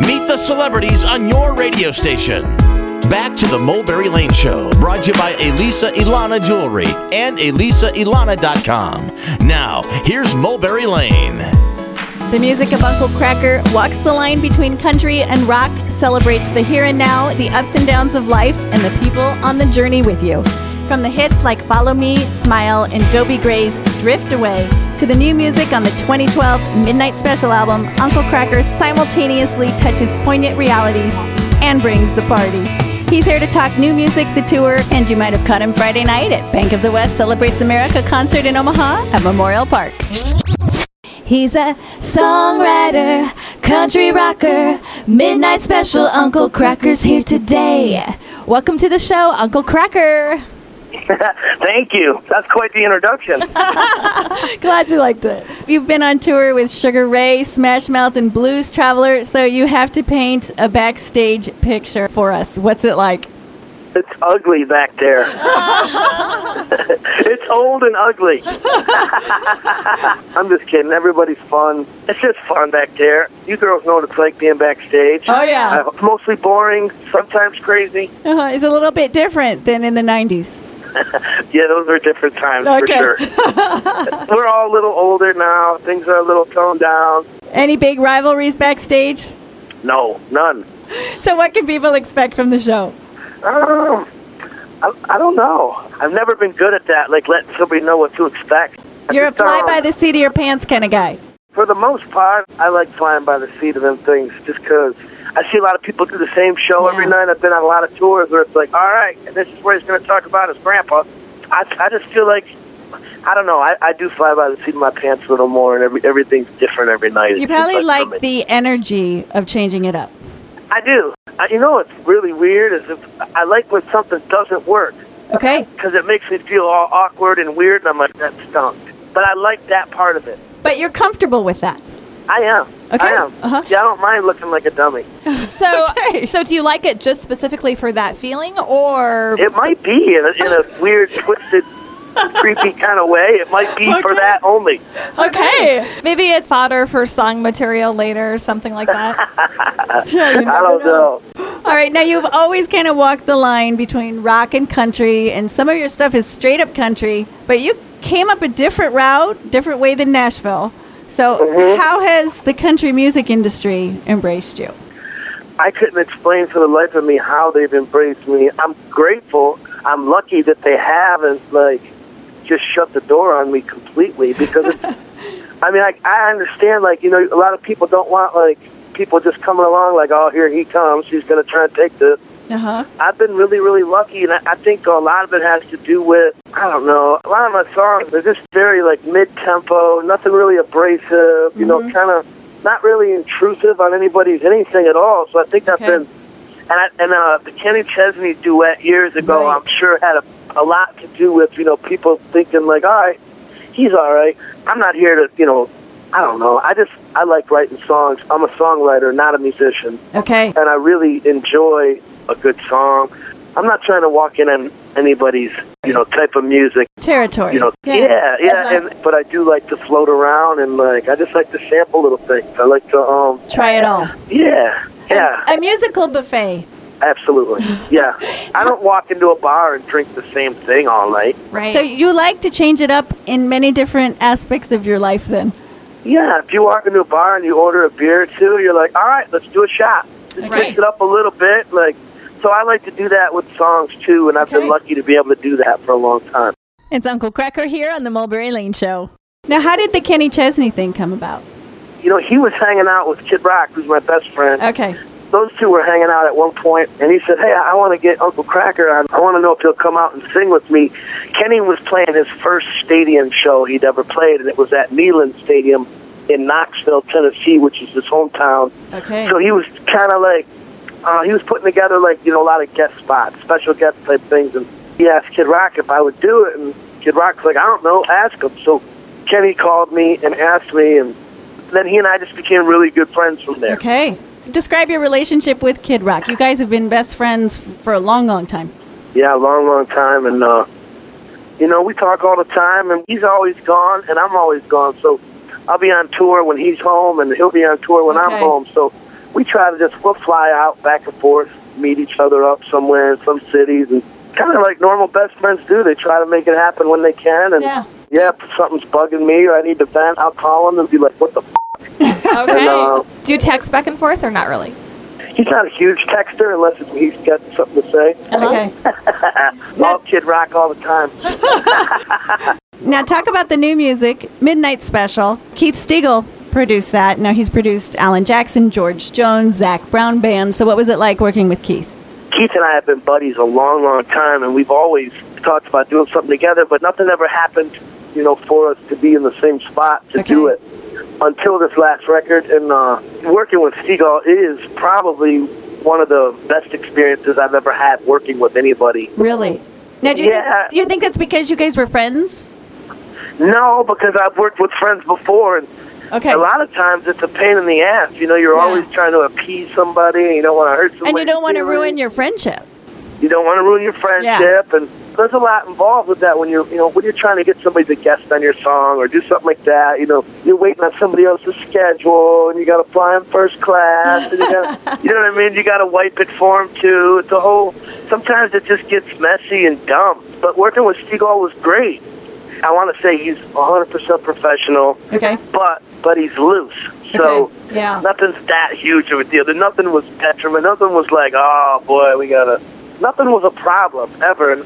Meet the celebrities on your radio station. Back to the Mulberry Lane Show, brought to you by Elisa Ilana Jewelry and ElisaIlana.com. Now, here's Mulberry Lane. The music of Uncle Kracker walks the line between country and rock, celebrates the here and now, the ups and downs of life, and the people on the journey with you. From the hits like Follow Me, Smile, and Dobie Gray's Drift Away, to the new music on the 2012 Midnight Special album, Uncle Kracker simultaneously touches poignant realities and brings the party. He's here to talk new music, the tour, and you might have caught him Friday night at Bank of the West Celebrates America concert in Omaha at Memorial Park. He's a songwriter, country rocker, midnight special. Uncle Kracker's here today. Welcome to the show, Uncle Kracker. Thank you. That's quite the introduction. Glad you liked it. You've been on tour with Sugar Ray, Smash Mouth, and Blues Traveler, so you have to paint a backstage picture for us. What's it like? It's ugly back there. it's old and ugly. I'm just kidding. Everybody's fun. It's just fun back there. You girls know what it's like being backstage. Oh, yeah. Uh, mostly boring, sometimes crazy. Uh-huh. It's a little bit different than in the 90s. Yeah, those are different times Okay. for sure. We're all a little older now. Things are a little toned down. Any big rivalries backstage? No, none. So, what can people expect from the show? Um, I, I don't know. I've never been good at that, like letting somebody know what to expect. I You're a don't- fly by the seat of your pants kind of guy. For the most part, I like flying by the seat of them things just 'cause I see a lot of people do the same show every night. I've been on a lot of tours where it's like, all right, and this is where he's going to talk about his grandpa. I, I just feel like, I don't know, I, I do fly by the seat of my pants a little more, and every, everything's different every night. You probably for like the energy of changing it up. I do. I, you know what's really weird is if I like when something doesn't work. Okay. because it makes me feel all awkward and weird, and I'm like, that stunk. But I like that part of it. But you're comfortable with that. I am. Okay. I am. Uh-huh. Yeah, I don't mind looking like a dummy. So, Okay. so do you like it just specifically for that feeling, or It might be in a, in a weird, twisted, creepy kind of way. It might be for that only. Okay. maybe it's fodder for song material later or something like that? I don't know. All right. Now, you've always kind of walked the line between rock and country, and some of your stuff is straight up country, but you came up a different route, different way than Nashville. So, Mm-hmm. how has the country music industry embraced you? I couldn't explain for the life of me how they've embraced me. I'm grateful. I'm lucky that they haven't like just shut the door on me completely because I mean I I understand like you know a lot of people don't want like people just coming along like oh here he comes he's going to try and take this. Uh huh. I've been really really lucky and I, I think a lot of it has to do with I don't know a lot of my songs are just very like mid tempo nothing really abrasive you know kind of not really intrusive on anybody's anything at all. So I think Okay. been, and I, and uh, the Kenny Chesney duet years ago, Right. I'm sure had a, a lot to do with you know people thinking like, all right, he's all right. I'm not here to you know, I don't know. I just I like writing songs. I'm a songwriter, not a musician, Okay. and I really enjoy a good song. I'm not trying to walk in on anybody's you know type of music Territory. you know, yeah, yeah, Uh-huh. and but I do like to float around and like I just like to sample little things. I like to um, Try it all. yeah, yeah, A musical buffet. absolutely, yeah. I don't walk into a bar and drink the same thing all night. Right. So you like to change it up in many different aspects of your life then? Yeah, if you walk into a bar and you order a beer or two, you're like, all right, let's do a shot. Just Right. mix it up a little bit, like. So I like to do that with songs too, and I've Okay. been lucky to be able to do that for a long time. It's Uncle Kracker here on the Mulberry Lane Show. Now, how did the Kenny Chesney thing come about? You know, he was hanging out with Kid Rock, who's my best friend. Okay. those two were hanging out at one point, and he said, "Hey, I want to get Uncle Kracker on. I want to know if he'll come out and sing with me." Kenny was playing his first stadium show he'd ever played, and it was at Neyland Stadium in Knoxville, Tennessee, which is his hometown. Okay. So he was kind of like, uh, he was putting together like you know a lot of guest spots, special guest type things, and he asked Kid Rock if I would do it, and Kid Rock's like, "I don't know, ask him." So Kenny called me and asked me, and then he and I just became really good friends from there. Okay. Describe your relationship with Kid Rock. You guys have been best friends for a long, long time. Yeah, a long, long time, and uh, you know we talk all the time, and he's always gone, and I'm always gone. So I'll be on tour when he's home, and he'll be on tour when Okay. I'm home. So we try to just we'll fly out back and forth, meet each other up somewhere in some cities, and kind of like normal best friends do. They try to make it happen when they can, and Yeah. yeah, if something's bugging me or I need to vent, I'll call him and be like, "What the?" F-? Okay. And, uh, Do you text back and forth or not really? he's not a huge texter unless he's got something to say. Okay. All Kid Rock all the time. Now, talk about the new music, Midnight Special. Keith Stegall produced that. Now, he's produced Alan Jackson, George Jones, Zac Brown Band. So, what was it like working with Keith? Keith and I have been buddies a long, long time, and we've always talked about doing something together, but nothing ever happened, you know, for us to be in the same spot to Okay. do it until this last record. And uh, working with Stegall is probably one of the best experiences I've ever had working with anybody. Really? Now, do you, Yeah. think, do you think that's because you guys were friends? No, because I've worked with friends before, and Okay. a lot of times it's a pain in the ass. You know, you're Yeah. always trying to appease somebody, and you don't want to hurt somebody. And you don't want to ruin your friendship. you don't want to ruin your friendship and there's a lot involved with that when you're you know when you're trying to get somebody to guest on your song or do something like that you know you're waiting on somebody else's schedule and you got to fly in first class and you got you know what I mean you got to wipe it for them too it's a whole sometimes it just gets messy and dumb but working with Stegall was great I want to say he's 100% professional Okay. but but he's loose so Okay. Yeah. nothing's that huge of a deal. Nothing was detriment. Nothing was like, oh boy, we gotta. Nothing was a problem ever. And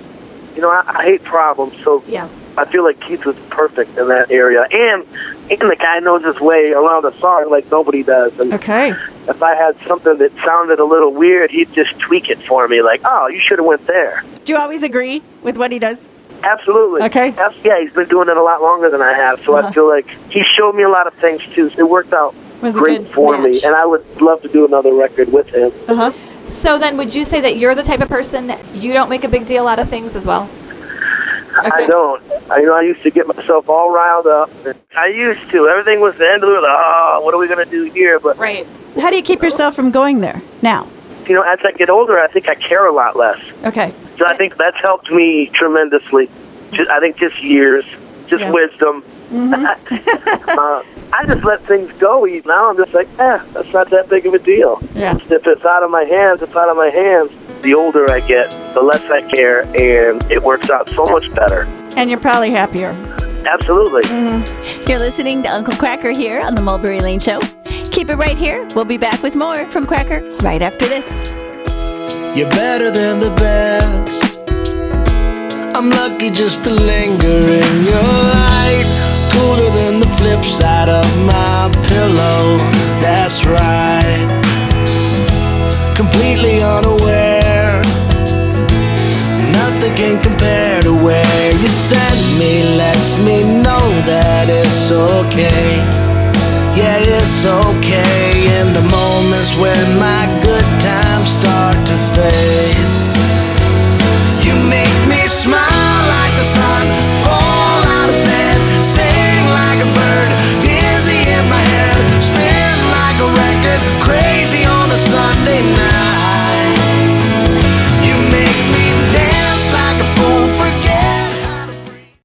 you know, I, I hate problems, so Yeah. I feel like Keith was perfect in that area. And and the guy knows his way around a song like nobody does. And Okay. if I had something that sounded a little weird, he'd just tweak it for me. Like, oh, you should have went there. Do you always agree with what he does? Absolutely. Okay. Yeah, he's been doing it a lot longer than I have, so Uh-huh. I feel like he showed me a lot of things too. So it worked out Was great good for me, and I would love to do another record with him. Uh huh. So then, would you say that you're the type of person that you don't make a big deal out of things as well? I don't. I, you know, I used to get myself all riled up. I used to. Everything was the end of the Like, oh, what are we going to do here? But, Right. How do you keep yourself from going there now? you know, as I get older, I think I care a lot less. Okay. So I think that's helped me tremendously. Just, I think just years, just Yeah. wisdom. uh, I just let things go. Now I'm just like, eh, that's not that big of a deal. Yeah. If it's out of my hands, it's out of my hands. The older I get, the less I care, and it works out so much better. And you're probably happier. Absolutely. You're listening to Uncle Kracker here on the Mulberry Lane Show. Keep it right here. We'll be back with more from Kracker right after this. You're better than the best. Lucky just to linger in your light. Cooler than the flip side of my pillow. That's right. Completely unaware. Nothing can compare to where you send me. Lets me know that it's okay. Yeah, it's okay in the moments when my good times start